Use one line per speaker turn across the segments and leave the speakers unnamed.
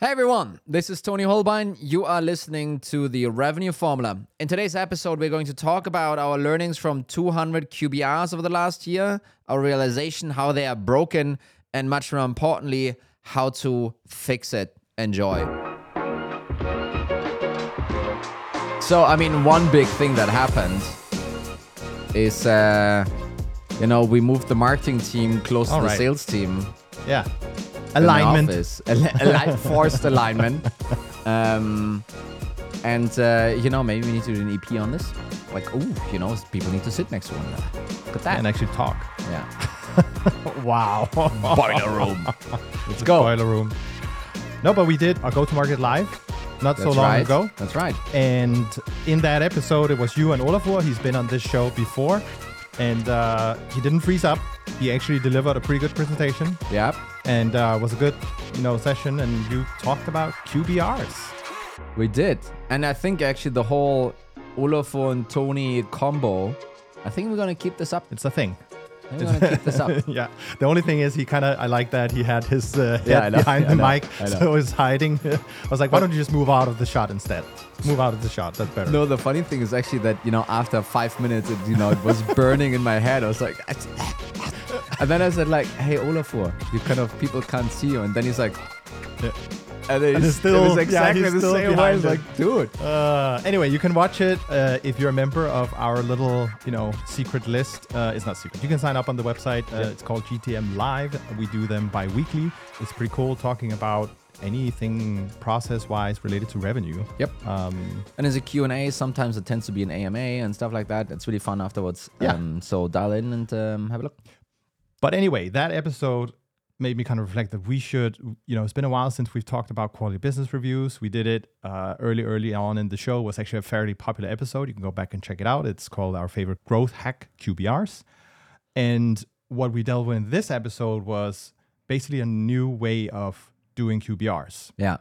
Hey everyone, this is Toni Hohlbein. You are listening to the Revenue Formula. In today's episode, we're going to talk about our learnings from 200 QBRs over the last year, our realization how they are broken, and much more importantly, how to fix it. Enjoy. So, I mean, one big thing that happened is, uh, you know, we moved the marketing team close
All
to the sales team
Yeah. Alignment.
Al- forced alignment. Um, and uh, you know, maybe we need to do an EP on this. Like, oh, you know, people need to sit next to one another. Look at that.
And actually talk.
yeah.
Wow.
Boiler room. Let's go.
Boiler room. No, but we did our go to market live not so
That's
long
right.
ago.
That's right.
And in that episode, it was you and Olafur. He's been on this show before. And uh, he didn't freeze up. He actually delivered a pretty good presentation
Yep.
and uh, was a good, you know, session. And you talked about QBRs.
We did. And I think actually the whole Olafur and Toni combo, I think we're going to keep this up.
It's a thing.
I think we're going to keep this up.
yeah. The only thing is, he kind of, I like that he had his uh, head
Yeah, know,
behind
I
the
know,
mic, so he's hiding. I was like, why don't you just move out of the shot instead? Move out of the shot. That's better.
No, the funny thing is actually that you know after five minutes, it, you know, it was burning in my head. I was like, and then I said like, "Hey Olafur, you kind of people can't see you," and then he's like,
Yeah.
And, it's,
still-
it was
yeah,
exactly
he's
the
still
same way. Like, dude,
Uh, anyway, you can watch it uh, if you're a member of our little, you know, secret list. Uh, it's not secret. You can sign up on the website. Uh, It's called GTM Live. We do them bi-weekly. It's pretty cool talking about anything process-wise related to revenue.
yep.
Um,
And as a Q and A, sometimes it tends to be an AMA and stuff like that. It's really fun afterwards.
Yeah.
Um, so dial in and um, have a look.
But anyway, that episode made me kind of reflect that we should, you know, it's been a while since we've talked about quarterly business reviews. We did it uh, early, early on in the show. It was actually a fairly popular episode. You can go back and check it out. It's called our favorite growth hack QBRs. And what we dealt with in this episode was basically a new way of doing QBRs.
Yeah.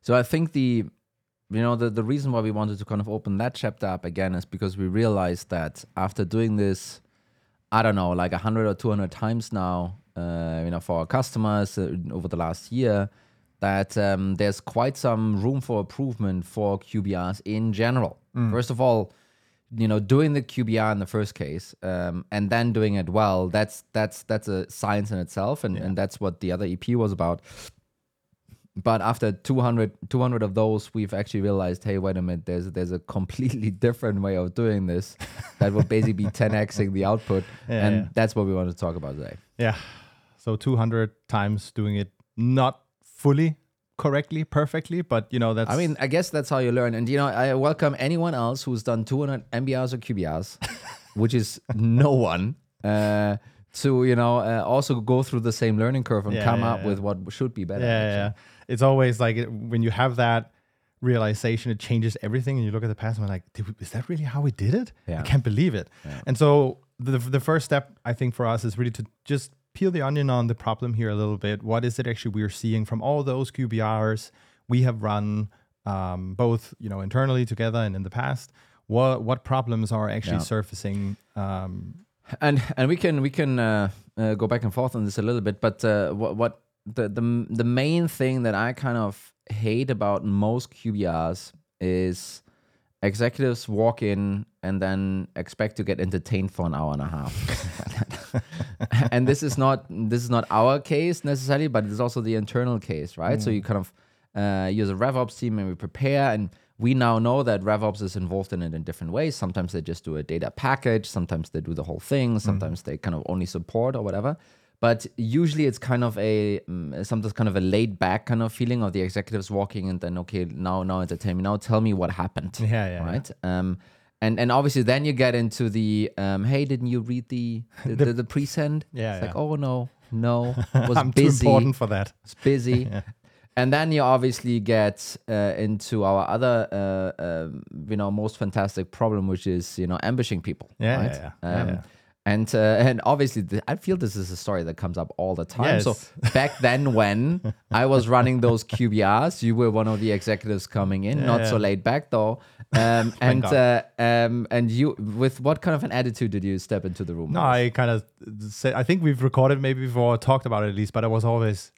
So I think the you know the the reason why we wanted to kind of open that chapter up again is because we realized that after doing this I don't know like 100 or 200 times now you know for our customers uh, over the last year that um, there's quite some room for improvement for QBRs in general. First of all, you know doing the QBR in the first case um, and then doing it well that's that's that's a science in itself and, and that's what the other EP was about but after 200, 200 of those we've actually realized hey wait a minute there's there's a completely different way of doing this that would basically be 10xing the output
Yeah,
and
yeah.
that's what we want to talk about today
Yeah. So 200 times doing it not fully correctly, perfectly, but you know, that's.
i mean i guess that's how you learn and you know i welcome anyone else who's done 200 mbrs or qbrs which is no one uh, to you know uh, also go through the same learning curve and
Yeah,
come
yeah,
up
yeah.
with what should be better
yeah. It's always like it, when you have that realization, it changes everything. And you look at the past and we're like, is that really how we did it?
Yeah.
I can't believe it. And so the, the first step, I think, for us is really to just peel the onion on the problem here a little bit. What is it actually we're seeing from all those QBRs we have run, um, both you know internally together and in the past? What what problems are actually
Yeah.
surfacing? Um,
and and we can we can uh, uh, go back and forth on this a little bit but uh, what what the, the the main thing that i kind of hate about most qbrs is executives walk in and then expect to get entertained for an hour and a half and this is not this is not our case necessarily but it's also the internal case right so you kind of uh, use a RevOps team and we prepare and we now know that RevOps is involved in it in different ways. Sometimes they just do a data package, sometimes they do the whole thing, sometimes they kind of only support or whatever. But usually it's kind of a mm, sometimes kind of a laid back kind of feeling of the executives walking and then okay now now entertain me now tell me what happened
Yeah, yeah, yeah.
right um and and obviously then you get into the um hey didn't you read the the, the, the pre-send
Yeah,
it's like oh no no was
I'm too important for that.
it's busy. And then you obviously get uh, into our other, uh, um you know, most fantastic problem, which is you know ambushing people.
Yeah,
right?
yeah, yeah. Yeah,
Um,
yeah.
And uh, and obviously, I feel this is a story that comes up all the time. So back then, when I was running those QBRs, you were one of the executives coming in, not so
yeah.
laid back though. Um, and uh, um, and you, with what kind of an attitude did you step into the room?
No. I kind of said, I think we've recorded maybe before, talked about it at least, but I was always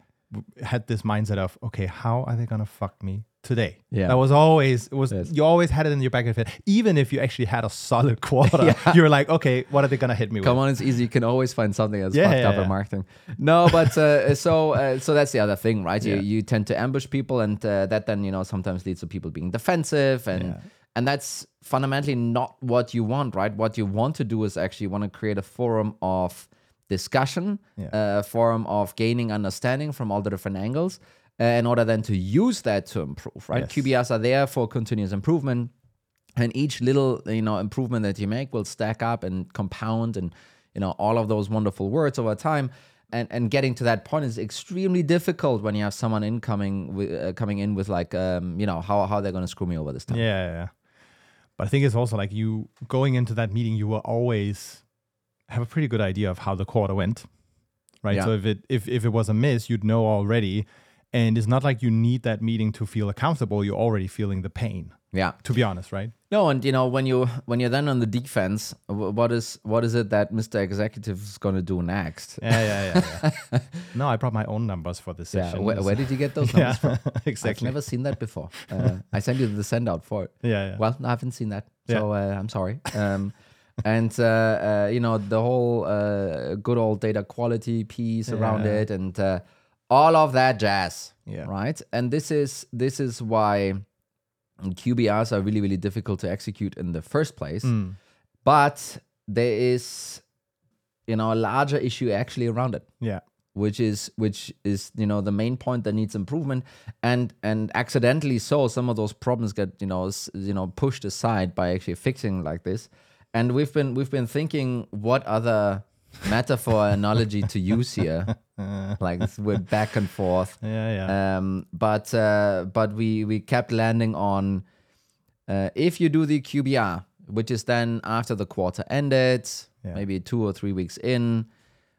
had this mindset of, okay, how are they gonna fuck me today?
Yeah.
that was always it was.
Yes.
You always had it in your back of your head, even if you actually had a solid quarter.
Yeah.
You were like, okay, what are they gonna hit me with?
Come
with?
on, it's easy. You can always find something that's
Yeah,
fucked
yeah,
up in marketing. No, but uh, so uh, so that's the other thing, right? You you tend to ambush people, and uh, that then you know sometimes leads to people being defensive, and. And that's fundamentally not what you want, right? What you want to do is actually want to create a forum of discussion,
Yeah.
a forum of gaining understanding from all the different angles, uh, in order then to use that to improve, right?
Yes.
QBRs are there for continuous improvement and each little you know improvement that you make will stack up and compound and you know all of those wonderful words over time and and getting to that point is extremely difficult when you have someone incoming with uh, coming in with like um you know how how they're going to screw me over this time
Yeah, yeah, yeah. But I think it's also like you going into that meeting, you will always have a pretty good idea of how the quarter went, right?
Yeah.
So if it if if it was a miss, you'd know already, and it's not like you need that meeting to feel accountable. You're already feeling the pain.
yeah
To be honest, right?
no and you know when you when you're then on the defense what is what is it that mr executive is going to do next
Yeah, yeah, yeah. yeah. no, I brought my own numbers for this
yeah
session.
where, where did you get those
yeah,
numbers from
Exactly.
i've never seen that before uh, i sent you the send out for it
yeah, yeah.
Well, I haven't seen that,
Yeah.
so uh, I'm sorry. Um, and uh, uh, you know the whole uh, good old data quality piece around it, and uh, all of that jazz.
Yeah.
Right. And this is this is why QBRs are really really difficult to execute in the first place.
Mm.
But there is, you know, a larger issue actually around it
yeah.
which is which is you know the main point that needs improvement and and accidentally so some of those problems get you know s- you know pushed aside by actually fixing like this and we've been we've been thinking what other metaphor analogy to use here like we're back and forth
Yeah, yeah.
um, but uh, but we we kept landing on uh, if you do the QBR, which is then after the quarter ended,
Yeah.
maybe two or three weeks in,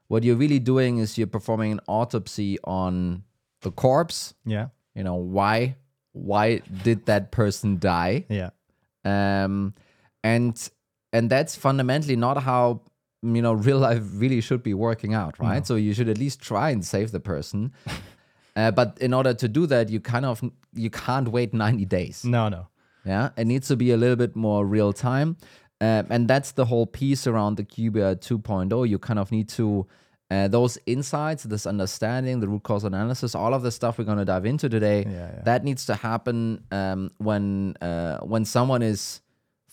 what you're really doing is you're performing an autopsy on the corpse.
yeah.
You know why why did that person die?
Yeah.
um, and and that's fundamentally not how you know real life really should be working out right? So you should at least try and save the person. Uh, but in order to do that you kind of you can't wait 90 days.
No, no.
yeah? It needs to be a little bit more real time. Um, and that's the whole piece around the QBR 2.0 you kind of need to uh, those insights this understanding the root cause analysis all of the stuff we're going to dive into today
Yeah, yeah.
that needs to happen um, when uh, when someone is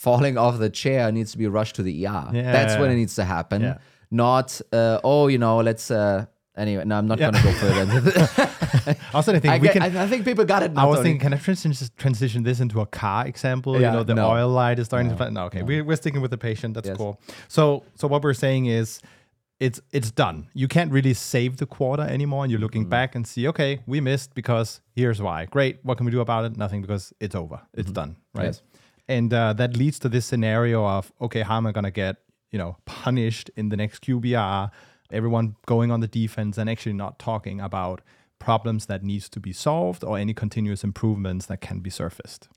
falling off the chair needs to be rushed to the ER. That's when it needs to happen.
Yeah.
Not uh, oh, you know, let's uh, anyway. No, I'm not
Yeah.
gonna go further. into th-
Also, I think
I,
we
get-
can.
I, I think people got it.
I was thinking, can I transition, transition this into a car example?
Yeah,
you know, the
no.
oil light is starting to fly. No, okay, We're, we're sticking with the patient. That's
Yes.
cool. So, so what we're saying is, it's it's done. You can't really save the quarter anymore, and you're looking back and see, okay, we missed because here's why. Great. What can we do about it? Nothing because it's over. It's done. Right.
Yes.
And uh, that leads to this scenario of, okay, how am I gonna get you know punished in the next QBR? Everyone going on the defense and actually not talking about problems that needs to be solved or any continuous improvements that can be surfaced.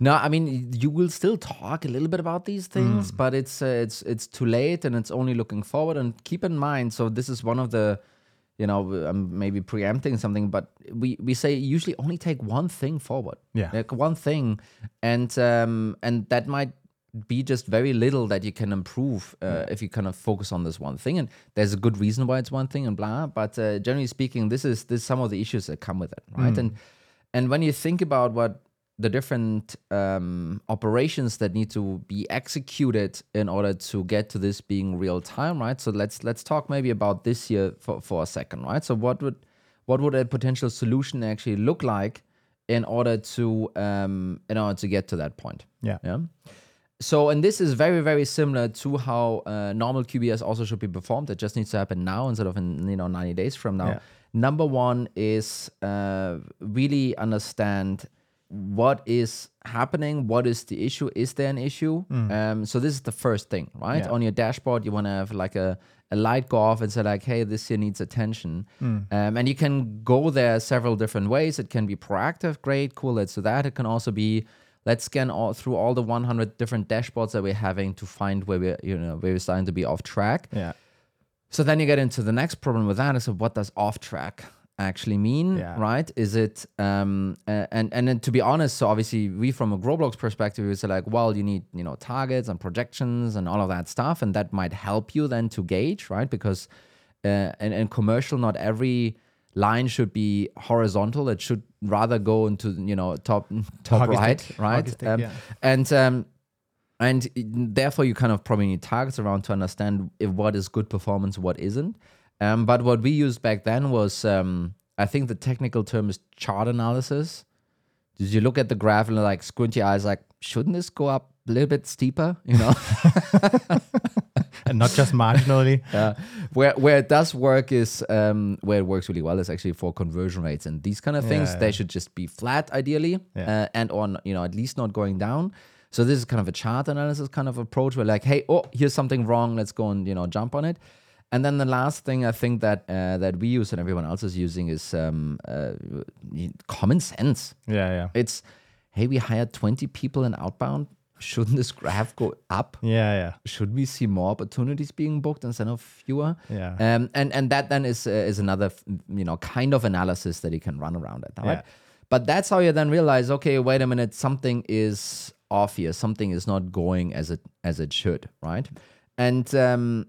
No, I mean you will still talk a little bit about these things, but it's uh, it's it's too late, and it's only looking forward. And keep in mind, so this is one of the, you know, I'm maybe preempting something, but we we say usually only take one thing forward,
Yeah.
like one thing, and um and that might be just very little that you can improve uh, if you kind of focus on this one thing. And there's a good reason why it's one thing and blah. But uh, generally speaking, this is this some of the issues that come with it, right? And and when you think about what the different um, operations that need to be executed in order to get to this being real time, right? So let's let's talk maybe about this here for, for a second, right? So what would what would a potential solution actually look like in order to um, in order to get to that point?
Yeah.
Yeah. So, and this is very, very similar to how uh, normal QBRs also should be performed. It just needs to happen now instead of in you know 90 days from now.
Yeah.
Number one is uh, really understand what is happening, what is the issue, is there an issue? Um, so this is the first thing, right?
Yeah.
On your dashboard, you want to have like a, a light go off and say like, hey, this here needs attention. Um, and you can go there several different ways. It can be proactive, great, cool, let's do that. It can also be let's scan all through all the 100 different dashboards that we're having to find where we're you know where we're starting to be off track
Yeah.
so then you get into the next problem with that is what does off track actually mean,
Yeah.
right? Is it um uh, and and then to be honest, so obviously we from a Growblocks perspective, we say like, well, you need you know targets and projections and all of that stuff, and that might help you then to gauge, right? Because uh, and in commercial, not every line should be horizontal. It should rather go into you know top top right,
stick.
right?
Stick,
Um,
yeah.
And um, and therefore you kind of probably need targets around to understand if what is good performance, what isn't. Um, but what we used back then was, um, I think the technical term is chart analysis. Did you look at the graph and like squint your eyes, like, shouldn't this go up a little bit steeper? You know,
and not just marginally.
uh, where where it does work is um, where it works really well is actually for conversion rates and these kind of things.
Yeah,
They should just be flat, ideally,
Yeah.
uh, and on you know at least not going down. So this is kind of a chart analysis kind of approach. Where like, hey, oh, here's something wrong. Let's go and you know jump on it. And then the last thing I think that uh, that we use and everyone else is using is um, uh, common sense.
Yeah, yeah.
It's hey, we hired 20 people in outbound. Shouldn't this graph go up?
Yeah, yeah.
should we see more opportunities being booked instead of fewer?
Yeah.
Um, and and that then is uh, is another you know kind of analysis that you can run around it, right?
Yeah.
But that's how you then realize, okay, wait a minute, something is off here. Something is not going as it as it should, right? And um,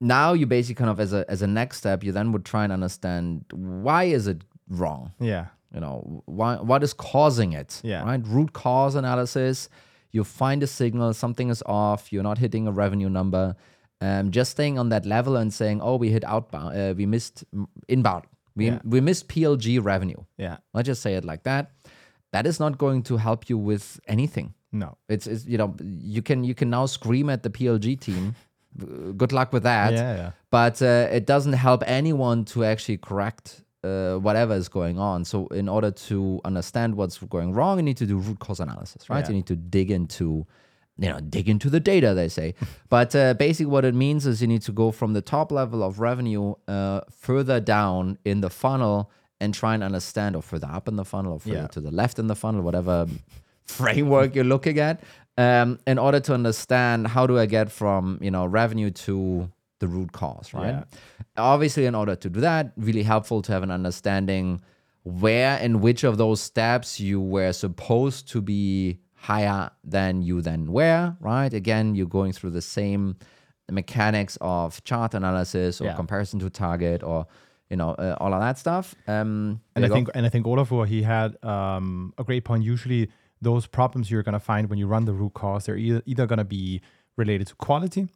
now you basically kind of as a as a next step, you then would try and understand why is it wrong
Yeah.
you know why what is causing it
Yeah.
right root cause analysis you find a signal something is off you're not hitting a revenue number um, just staying on that level and saying oh we hit outbound uh, we missed inbound we,
Yeah.
we missed plg revenue
Yeah.
let's just say it like that that is not going to help you with anything
No.
it's, it's you know you can you can now scream at the plg team good luck with that
Yeah, yeah.
but uh, it doesn't help anyone to actually correct uh, whatever is going on. So, in order to understand what's going wrong, you need to do root cause analysis, right?
Yeah.
You need to dig into, you know, dig into the data. They say, but uh, basically, what it means is you need to go from the top level of revenue uh, further down in the funnel and try and understand, or further up in the funnel, or further to the left in the funnel, whatever framework you're looking at, um, in order to understand how do I get from you know revenue to the root cause, right?
Yeah.
Obviously, in order to do that, really helpful to have an understanding where and which of those steps you were supposed to be higher than you then were, right? Again, you're going through the same mechanics of chart analysis or
Yeah.
comparison to target or you know uh, all of that stuff. Um,
And I
go.
think and I think Olafur he had um, a great point. Usually, those problems you're going to find when you run the root cause, they're either, either going to be related to quality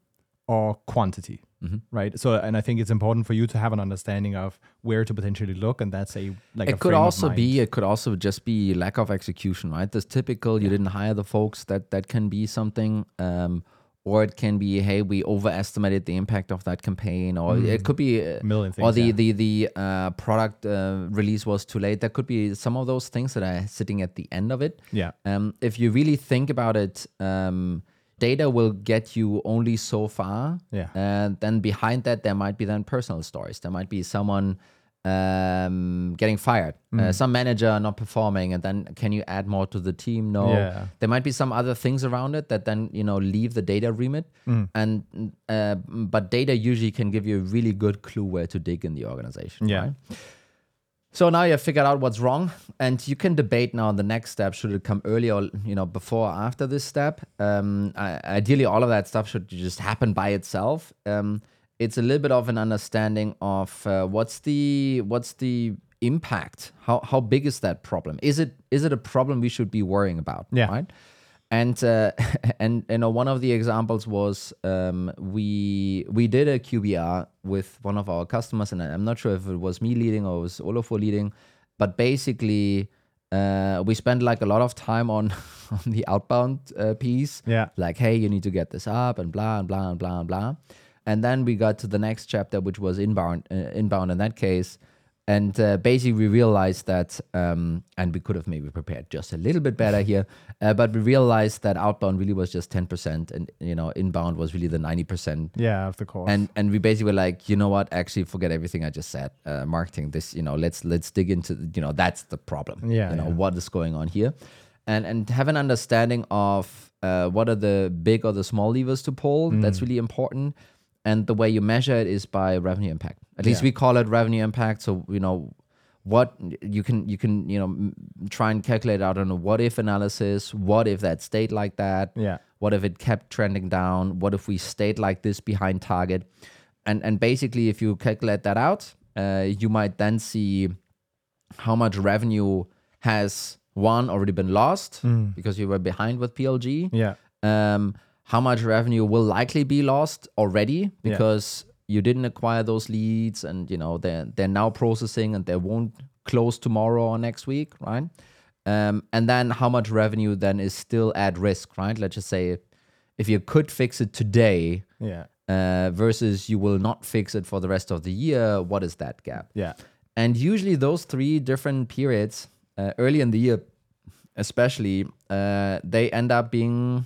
or quantity,
Mm-hmm.
right? So, and I think it's important for you to have an understanding of where to potentially look, and that's a like a
it could
frame of
also be it could also just be lack of execution right? This typical. You didn't hire the folks. That that can be something. Um or it can be hey we overestimated the impact of that campaign or it could be uh,
a million
or the
yeah.
the the uh, product uh, release was too late there could be some of those things that are sitting at the end of it
yeah,
um, if you really think about it, um, data will get you only so far.
Yeah.
And then behind that, there might be then personal stories. There might be someone um, getting fired,
Mm.
uh, some manager not performing, and then can you add more to the team? No.
Yeah.
There might be some other things around it that then you know leave the data remit,
Mm.
and uh, but data usually can give you a really good clue where to dig in the organization.
Yeah.
Right? So now you have figured out what's wrong, and you can debate now on the next step. Should it come earlier, or, you know, before or after this step? Um, I, ideally, all of that stuff should just happen by itself. Um, it's a little bit of an understanding of uh, what's the what's the impact. How how big is that problem? Is it is it a problem we should be worrying about?
Yeah.
Right. And uh, and you know one of the examples was um, we we did a QBR with one of our customers, and I'm not sure if it was me leading or it was Olafur leading, but basically uh, we spent like a lot of time on on the outbound uh, piece.
Yeah.
Like, hey, you need to get this up, and blah and blah and blah and blah. And then we got to the next chapter, which was inbound. Uh, inbound in that case, and uh, basically we realized that, um, and we could have maybe prepared just a little bit better here, uh, but we realized that outbound really was just ten percent, and you know inbound was really the ninety percent.
yeah, of the course.
And and we basically were like, you know what? Actually, forget everything I just said. Uh, marketing this, you know, let's let's dig into, you know, that's the problem.
Yeah,
you know
yeah.
what is going on here, and and have an understanding of uh, what are the big or the small levers to pull. That's
Mm.
really important. And the way you measure it is by revenue impact. At least
Yeah.
we call it revenue impact. So you know, what you can you can you know try and calculate out on a what if analysis. What if that stayed like that?
Yeah.
What if it kept trending down? What if we stayed like this behind target? And and basically, if you calculate that out, uh, you might then see how much revenue has one already been lost because you were behind with PLG.
Yeah.
Um, how much revenue will likely be lost already because you didn't acquire those leads and you know they're they're now processing and they won't close tomorrow or next week, right? Um, and then how much revenue then is still at risk, right? Let's just say if you could fix it today
Yeah.
uh, versus you will not fix it for the rest of the year, what is that gap?
Yeah.
And usually those three different periods, uh, early in the year, especially, uh, they end up being,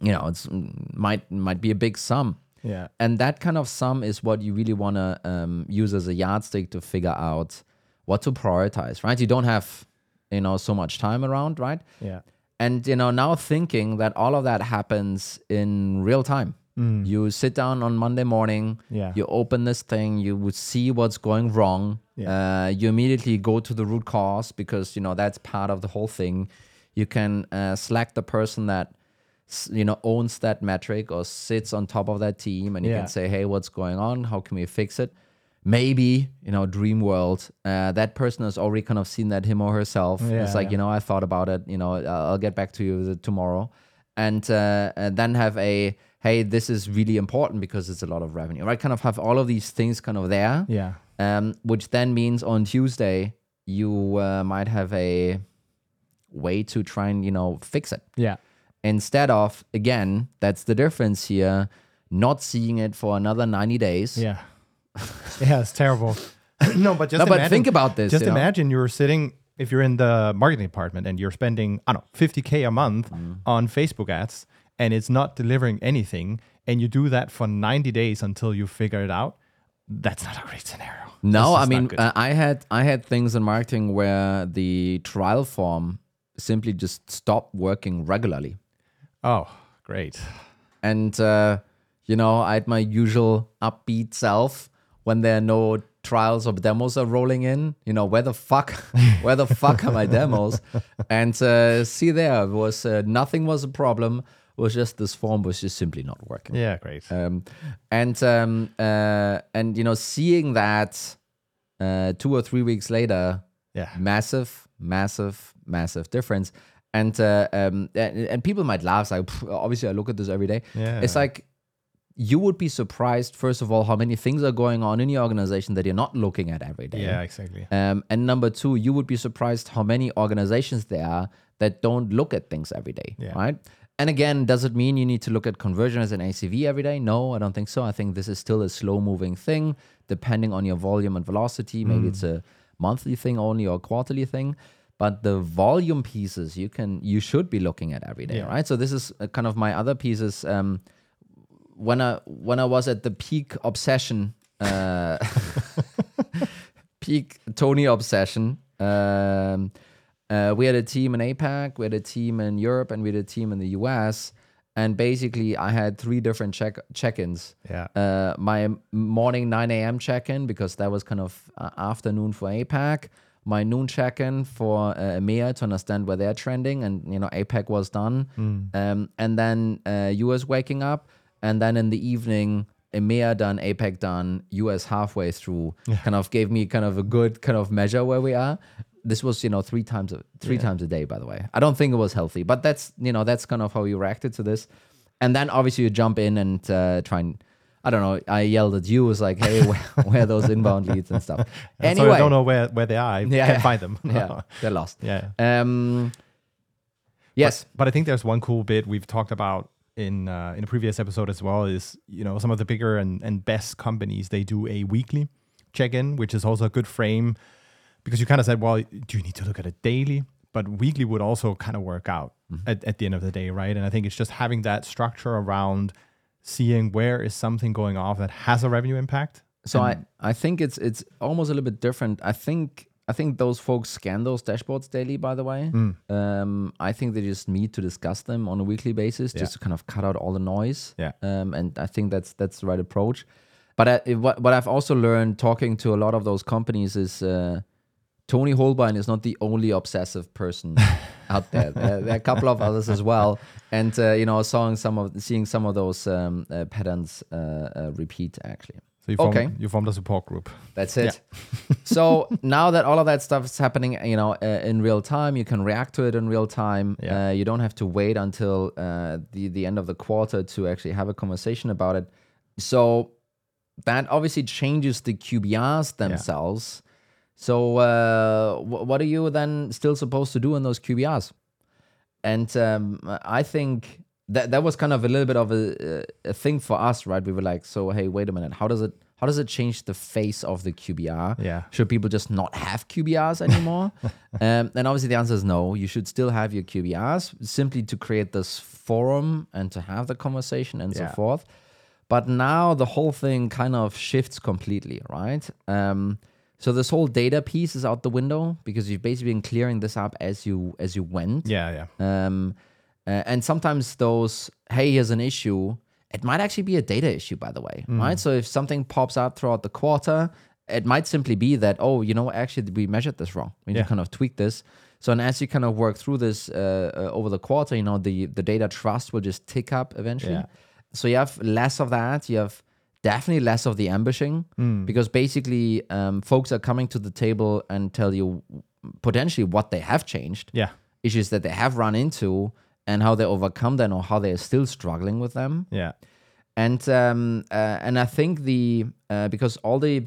you know, it's might might be a big sum,
Yeah.
and that kind of sum is what you really want to um, use as a yardstick to figure out what to prioritize. Right? You don't have, you know, so much time around, right?
Yeah.
And you know, now thinking that all of that happens in real time. You sit down on Monday morning,
Yeah.
you open this thing, you would see what's going wrong. Uh, you immediately go to the root cause because you know that's part of the whole thing. You can uh, slack the person that you know owns that metric or sits on top of that team, and you
Yeah.
can say, "Hey, what's going on? How can we fix it?" Maybe you know, dream world. Uh, that person has already kind of seen that him or herself.
Yeah,
it's like
yeah.
you know, I thought about it. You know, I'll I'll get back to you tomorrow, and, uh, and then have a hey, this is really important because it's a lot of revenue. Right? Kind of have all of these things kind of there
Yeah.
um, which then means on Tuesday you uh, might have a way to try and you know fix it
Yeah.
Instead of again that's the difference here not seeing it for another 90 days
Yeah. yeah, it's terrible. no, but just
no, but think about this
Just
you know?
imagine you're sitting if you're in the marketing department and you're spending I don't know 50k a month
Mm.
on Facebook ads and it's not delivering anything and you do that for 90 days until you figure it out. That's not a great scenario.
no i mean uh, i had i had things in marketing where the trial form simply just stopped working regularly
oh, great.
and uh, you know i had my usual upbeat self when there are no trials or demos are rolling in you know where the fuck where the fuck are my demos and uh, see there it was uh, nothing was a problem it was just this form was just simply not working
Yeah, great.
um, and um, uh, and you know seeing that uh, two or three weeks later
yeah.
massive, massive, massive difference. And uh, um, and, people might laugh. Like, obviously, I look at this every day.
Yeah.
It's like you would be surprised, first of all, how many things are going on in your organization that you're not looking at every day.
Yeah, exactly.
Um, and number two, you would be surprised how many organizations there are that don't look at things every day,
Yeah.
right? And again, does it mean you need to look at conversion as an ACV every day? No, I don't think so. I think this is still a slow moving thing, depending on your volume and velocity. Maybe it's a monthly thing only or quarterly thing. But the volume pieces you can you should be looking at every day,
Yeah.
right? So this is uh, kind of my other pieces. Um, when I when I was at the peak obsession, uh, peak Toni obsession. Um, uh, we had a team in APAC, we had a team in Europe, and we had a team in the US. And basically, I had three different check check-ins.
Yeah.
Uh, my morning 9 a.m. check-in because that was kind of uh, afternoon for APAC. My noon check-in for uh, EMEA to understand where they're trending, and you know APAC was done. Um, and then uh, US waking up, and then in the evening EMEA done, APAC done, US halfway through. Kind of gave me kind of a good kind of measure where we are. This was you know three times a, three times a day, by the way. I don't think it was healthy, but that's you know that's kind of how you reacted to this. And then obviously you jump in and uh, try and I don't know. I yelled at you, was like, "Hey, where, where are those inbound leads and stuff?"
And
anyway,
so I don't know where, where they are. I
Yeah,
can't find them.
yeah, they're lost.
yeah.
Um, yes,
But I think there's one cool bit we've talked about in uh, in a previous episode as well is you know some of the bigger and, and best companies they do a weekly check-in, which is also a good frame because you kind of said, well, do you need to look at it daily? But weekly would also kind of work out at, at the end of the day, right? And I think it's just having that structure around seeing where is something going off that has a revenue impact.
So I, I think it's it's almost a little bit different. I think I think those folks scan those dashboards daily. By the way, um, I think they just need to discuss them on a weekly basis, just to kind of cut out all the noise.
Yeah.
Um, and I think that's that's the right approach. But it- what what I've also learned talking to a lot of those companies is uh, Toni Hohlbein is not the only obsessive person out there. There, there are a couple of others as well, and uh, you know, seeing some of seeing some of those um, uh, patterns uh, uh, repeat actually.
So you formed,
Okay.
you formed a support group.
That's it. so now that all of that stuff is happening, you know, uh, in real time, you can react to it in real time.
Yeah.
Uh, you don't have to wait until uh, the the end of the quarter to actually have a conversation about it. So that obviously changes the QBRs themselves. So uh, wh- what are you then still supposed to do in those QBRs? And um, I think that that was kind of a little bit of a, a thing for us, right? We were like, so hey, wait a minute, how does it how does it change the face of the QBR?
Yeah.
Should people just not have QBRs anymore? um, and obviously the answer is no. You should still have your QBRs simply to create this forum and to have the conversation and
Yeah.
so forth. But now the whole thing kind of shifts completely, right? Um, so this whole data piece is out the window because you've basically been clearing this up as you as you went.
Yeah, yeah.
Um, uh, and sometimes those, hey, here's an issue. It might actually be a data issue, by the way, right? So if something pops up throughout the quarter, it might simply be that, oh, you know, actually we measured this wrong. We need
Yeah.
to kind of tweak this. So and as you kind of work through this uh, uh, over the quarter, you know, the the data trust will just tick up eventually.
Yeah.
So you have less of that. You have definitely less of the ambushing because basically um, folks are coming to the table and tell you potentially what they have changed
Yeah.
issues that they have run into and how they overcome them or how they're still struggling with them.
Yeah.
And um, uh, and I think the uh, because all the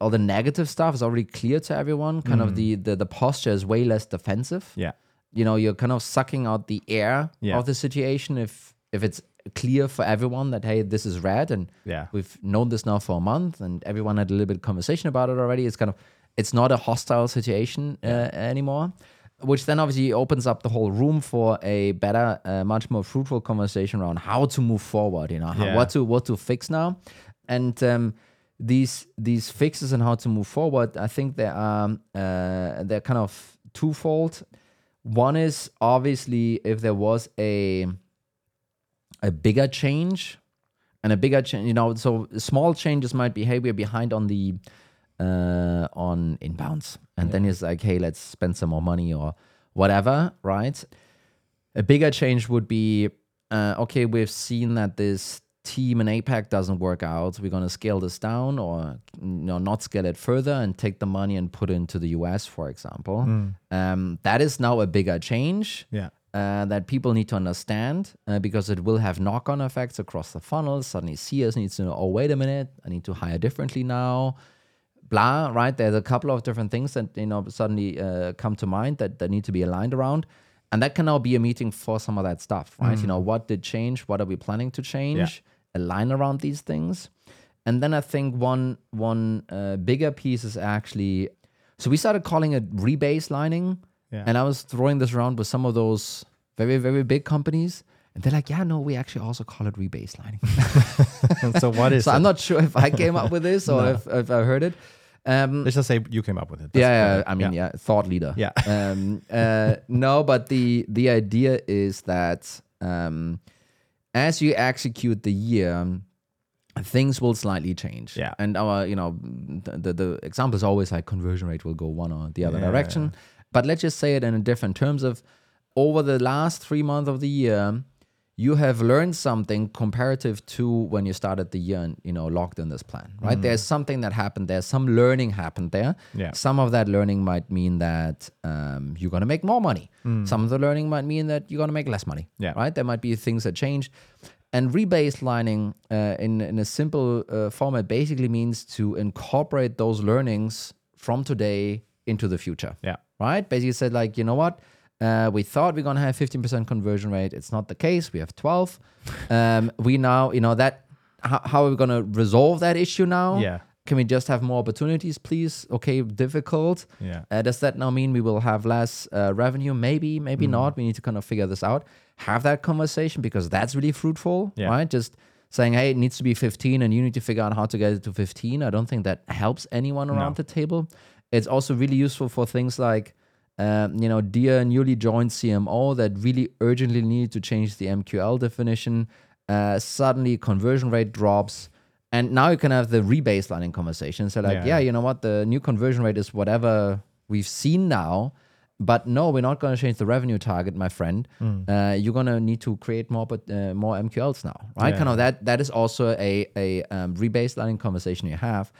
all the negative stuff is already clear to everyone. Kind of the, the the posture is way less defensive.
Yeah.
You know, you're kind of sucking out the air
Yeah.
of the situation if if it's clear for everyone that hey, this is red and
Yeah.
we've known this now for a month and everyone had a little bit of conversation about it already it's kind of it's not a hostile situation uh, anymore which then obviously opens up the whole room for a better uh, much more fruitful conversation around how to move forward you know how,
Yeah.
what to what to fix now and um, these these fixes and how to move forward i think they are uh, they're kind of twofold one is obviously if there was a a bigger change and a bigger change you know so small changes might be hey we're behind on the uh on inbounds. And then it's like hey let's spend some more money or whatever right? A bigger change would be uh, okay we've seen that this team in apac doesn't work out. We're going to scale this down or you know not scale it further and take the money and put it into the us for example. Um, that is now a bigger change.
Yeah.
Uh, that people need to understand uh, because it will have knock on effects across the funnel. Suddenly, CS needs to know, oh, wait a minute, I need to hire differently now. Blah, right? There's a couple of different things that you know suddenly uh, come to mind that, that need to be aligned around. And that can now be a meeting for some of that stuff, right? You know, what did change? What are we planning to change? Align around these things. And then I think one one uh, bigger piece is actually so we started calling it rebaselining.
Yeah.
And I was throwing this around with some of those very, very big companies. And they're like, yeah, no, we actually also call it rebaselining.
so what is
so
it?
I'm not sure if I came up with this or if, if I heard it. Um,
Let's just say you came up with it.
Yeah, yeah. I mean, yeah, thought leader.
Yeah.
Um, uh, no, but the the idea is that um, as you execute the year, things will slightly change.
Yeah.
And our, you know, the, the, the example is always like conversion rate will go one or the other
Yeah,
direction. But let's just say it in a different terms of over the last three months of the year, you have learned something comparative to when you started the year and you know locked in this plan right? There's something that happened there. Some learning happened there.
Yeah.
some of that learning might mean that um, you're going to make more money. Some of the learning might mean that you're going to make less money
Yeah.
right? There might be things that change and rebaselining uh, in, in a simple uh, format basically means to incorporate those learnings from today into the future.
Yeah.
Right? Basically said like, you know what? Uh, we thought we're gonna have 15% conversion rate. It's not the case. We have 12. Um, we now, you know, that how, how are we gonna resolve that issue now?
Yeah.
Can we just have more opportunities, please? Okay, difficult.
Yeah.
Uh, does that now mean we will have less uh, revenue? Maybe,
Mm.
maybe not. We need to kind of figure this out. Have that conversation because that's really fruitful,
Yeah.
right? Just saying, hey, it needs to be 15 and you need to figure out how to get it to 15. I don't think that helps anyone around the table. It's also really useful for things like, um, you know, dear newly joined CMO that really urgently need to change the MQL definition. Uh, suddenly, conversion rate drops. And now you can have the rebaselining conversation. So like,
Yeah.
yeah, you know what, the new conversion rate is whatever we've seen now. But no, we're not going to change the revenue target, my friend.
Mm.
Uh, you're going to need to create more, but uh, more MQLs now, right?
Yeah.
Kind of that. That is also a a um, rebaselining conversation you have,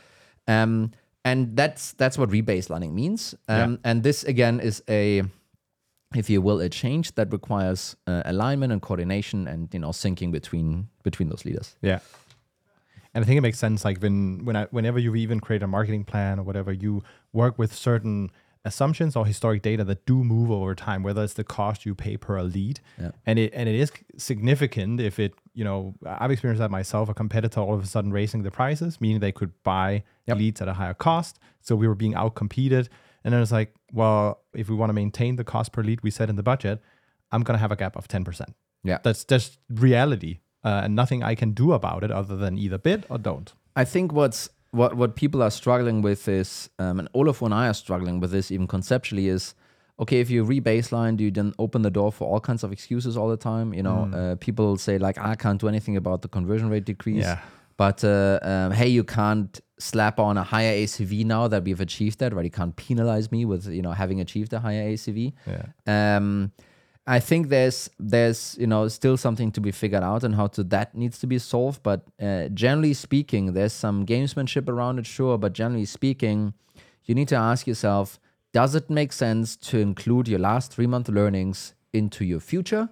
um, and that's that's what learning means. Um, And this again is a, if you will, a change that requires uh, alignment and coordination and you know syncing between between those leaders.
Yeah. And I think it makes sense. Like when when I, whenever you even create a marketing plan or whatever, you work with certain assumptions or historic data that do move over time, whether it's the cost you pay per lead,
Yeah.
and it and it is significant if it you know I've experienced that myself. A competitor all of a sudden raising the prices, meaning they could buy
Yep.
leads at a higher cost, so we were being out competed. And then it's like, well, if we want to maintain the cost per lead we set in the budget, I'm gonna have a gap of ten percent.
Yeah.
That's just reality, uh, and nothing I can do about it other than either bid or don't.
I think what's what what people are struggling with is, um, and Olaf and I are struggling with this even conceptually is, okay, if you rebaseline, do you then open the door for all kinds of excuses all the time? You know, uh, people say like, I can't do anything about the conversion rate decrease.
Yeah.
But uh, um, hey, you can't slap on a higher ACV now that we've achieved that, right? You can't penalize me with you know having achieved a higher ACV.
Yeah.
Um, I think there's there's you know still something to be figured out and how to that needs to be solved. But uh, generally speaking, there's some gamesmanship around it, sure. But generally speaking, you need to ask yourself: Does it make sense to include your last three month learnings into your future?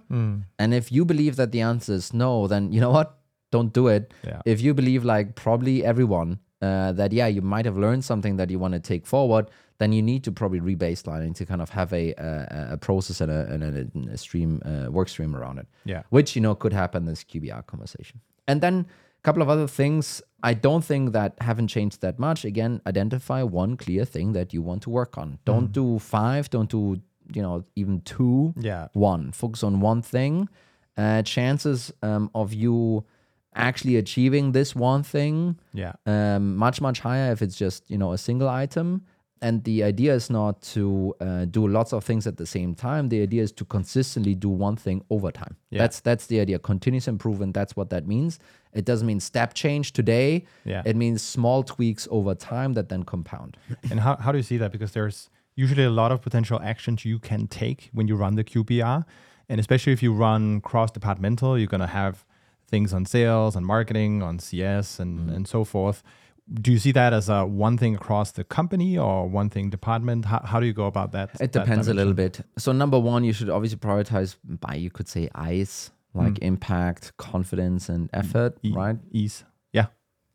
And if you believe that the answer is no, then you know what? Don't do it.
Yeah.
If you believe, like probably everyone, uh, that yeah, you might have learned something that you want to take forward, then you need to probably rebaseline to kind of have a a, a process and a, and a, a stream uh, work stream around it.
Yeah.
which you know could happen in this QBR conversation. And then couple of other things I don't think that haven't changed that much. Again, identify one clear thing that you want to work on. Don't do five. Don't do you know even two
Yeah.
one focus on one thing uh, chances um, of you actually achieving this one thing
Yeah.
um, much much higher if it's just you know a single item and the idea is not to uh, do lots of things at the same time the idea is to consistently do one thing over time
Yeah.
that's that's the idea continuous improvement that's what that means it doesn't mean step change today
Yeah.
it means small tweaks over time that then compound
And how, how do you see that? Because there's usually a lot of potential actions you can take when you run the QBR. And especially if you run cross departmental, you're going to have things on sales, on marketing, on CS, and, mm-hmm. and so forth. Do you see that as a one thing across the company or one thing department? How, how do you go about that?
It
that
depends a little bit. So number one, you should obviously prioritize by you could say eyes like impact, confidence, and effort,
E-
right?
Ease. Yeah.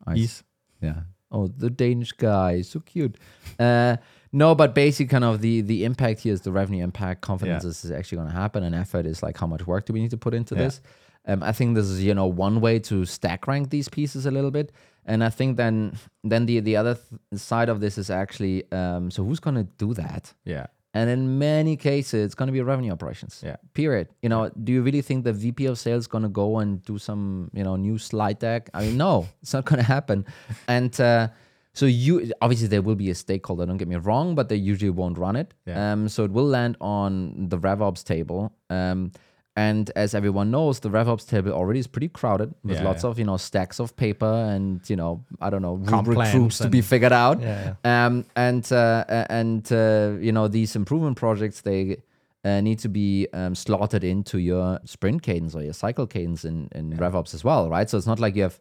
Eyes.
Ease.
Yeah. Oh, the Danish guy, so cute. Uh, no, but basically, kind of the the impact here is the revenue impact. Confidence
Yeah.
is is actually going to happen, and effort is like how much work do we need to put into
Yeah.
this. Um, I think this is you know one way to stack rank these pieces a little bit, and I think then then the the other th- side of this is actually um, so who's going to do that?
Yeah.
And in many cases, it's going to be revenue operations.
Yeah.
Period. You know, do you really think the VP of sales is going to go and do some, you know, new slide deck? I mean, no, it's not going to happen. And uh, so you obviously there will be a stakeholder. Don't get me wrong, but they usually won't run it.
Yeah.
Um, so it will land on the RevOps table. Um, and as everyone knows, the RevOps table already is pretty crowded with
Yeah,
lots
yeah.
of you know stacks of paper and you know I don't know rubric groups to be figured out.
Yeah,
Um, and uh, and uh, you know these improvement projects they uh, need to be um, slotted into your sprint cadence or your cycle cadence in, in RevOps as well, right? So it's not like you have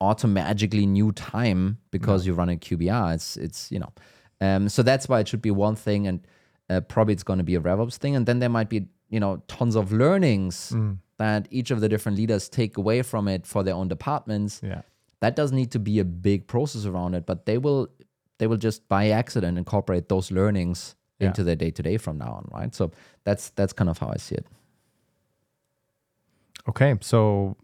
automatically new time because you run a QBR. It's it's you know, um, so that's why it should be one thing, and uh, probably it's going to be a RevOps thing, and then there might be you know tons of learnings mm. that each of the different leaders take away from it for their own departments
Yeah.
that doesn't need to be a big process around it but they will they will just by accident incorporate those learnings
Yeah.
into their day to day from now on right so that's that's kind of how i see it
Okay, so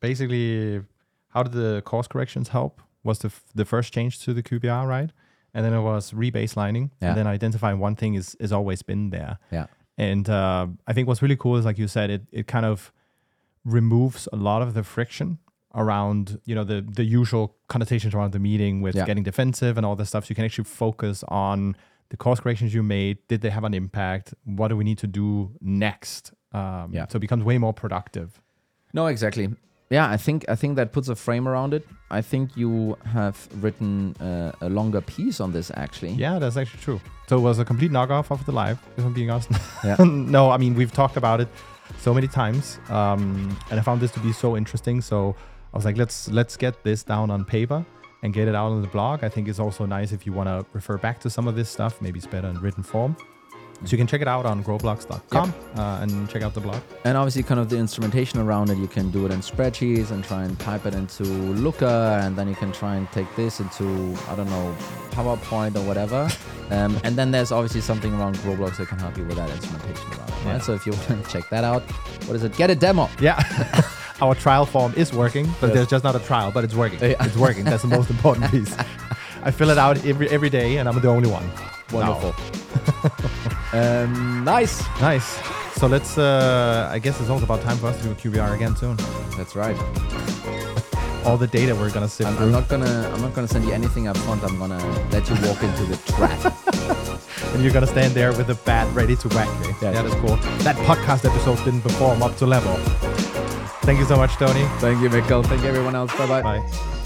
basically, how did the course corrections help? Was the f- the first change to the QBR right, and then it was rebaselining,
Yeah.
and then identifying one thing is is always been there.
yeah
And uh, I think what's really cool is, like you said, it it kind of removes a lot of the friction around you know the the usual connotations around the meeting with
Yeah.
getting defensive and all this stuff. So you can actually focus on the course corrections you made. Did they have an impact? What do we need to do next? Um,
Yeah.
So it becomes way more productive.
no exactly yeah, I think I think that puts a frame around it. I think you have written uh, a longer piece on this actually.
Yeah, that's actually true. So it was a complete knockoff of the live, if I'm being honest.
Yeah.
no, I mean we've talked about it so many times, um, and I found this to be so interesting. So I was like, let's let's get this down on paper and get it out on the blog. I think it's also nice if you want to refer back to some of this stuff. Maybe it's better in written form. So you can check it out on growblocks.com uh, and check out the blog.
And obviously, kind of the instrumentation around it, you can do it in spreadsheets and try and type it into Looker, and then you can try and take this into, I don't know, PowerPoint or whatever. um, and then there's obviously something around Growblocks that can help you with that instrumentation around it.
Yeah.
So if you want to check that out, what is it? Get a demo.
Yeah. Our trial form is working, but
Yes.
there's just not a trial, but it's working.
Yeah.
It's working. That's the most important piece. I fill it out every every day, and I'm the only one.
Wonderful. Um, nice.
Nice. So let's. Uh, I guess it's also about time for us to do a QBR again soon.
That's right.
All the data we're gonna sift
I'm,
through,
I'm not gonna I'm not gonna send you anything up front. I'm gonna let you walk into the trap.
and you're gonna stand there with a bat ready to whack me.
Yeah.
Yeah, that's cool. That podcast episode didn't perform up to level. Thank you so much, Toni.
Thank you, Mikkel. Thank you, everyone else. Bye bye.
Bye.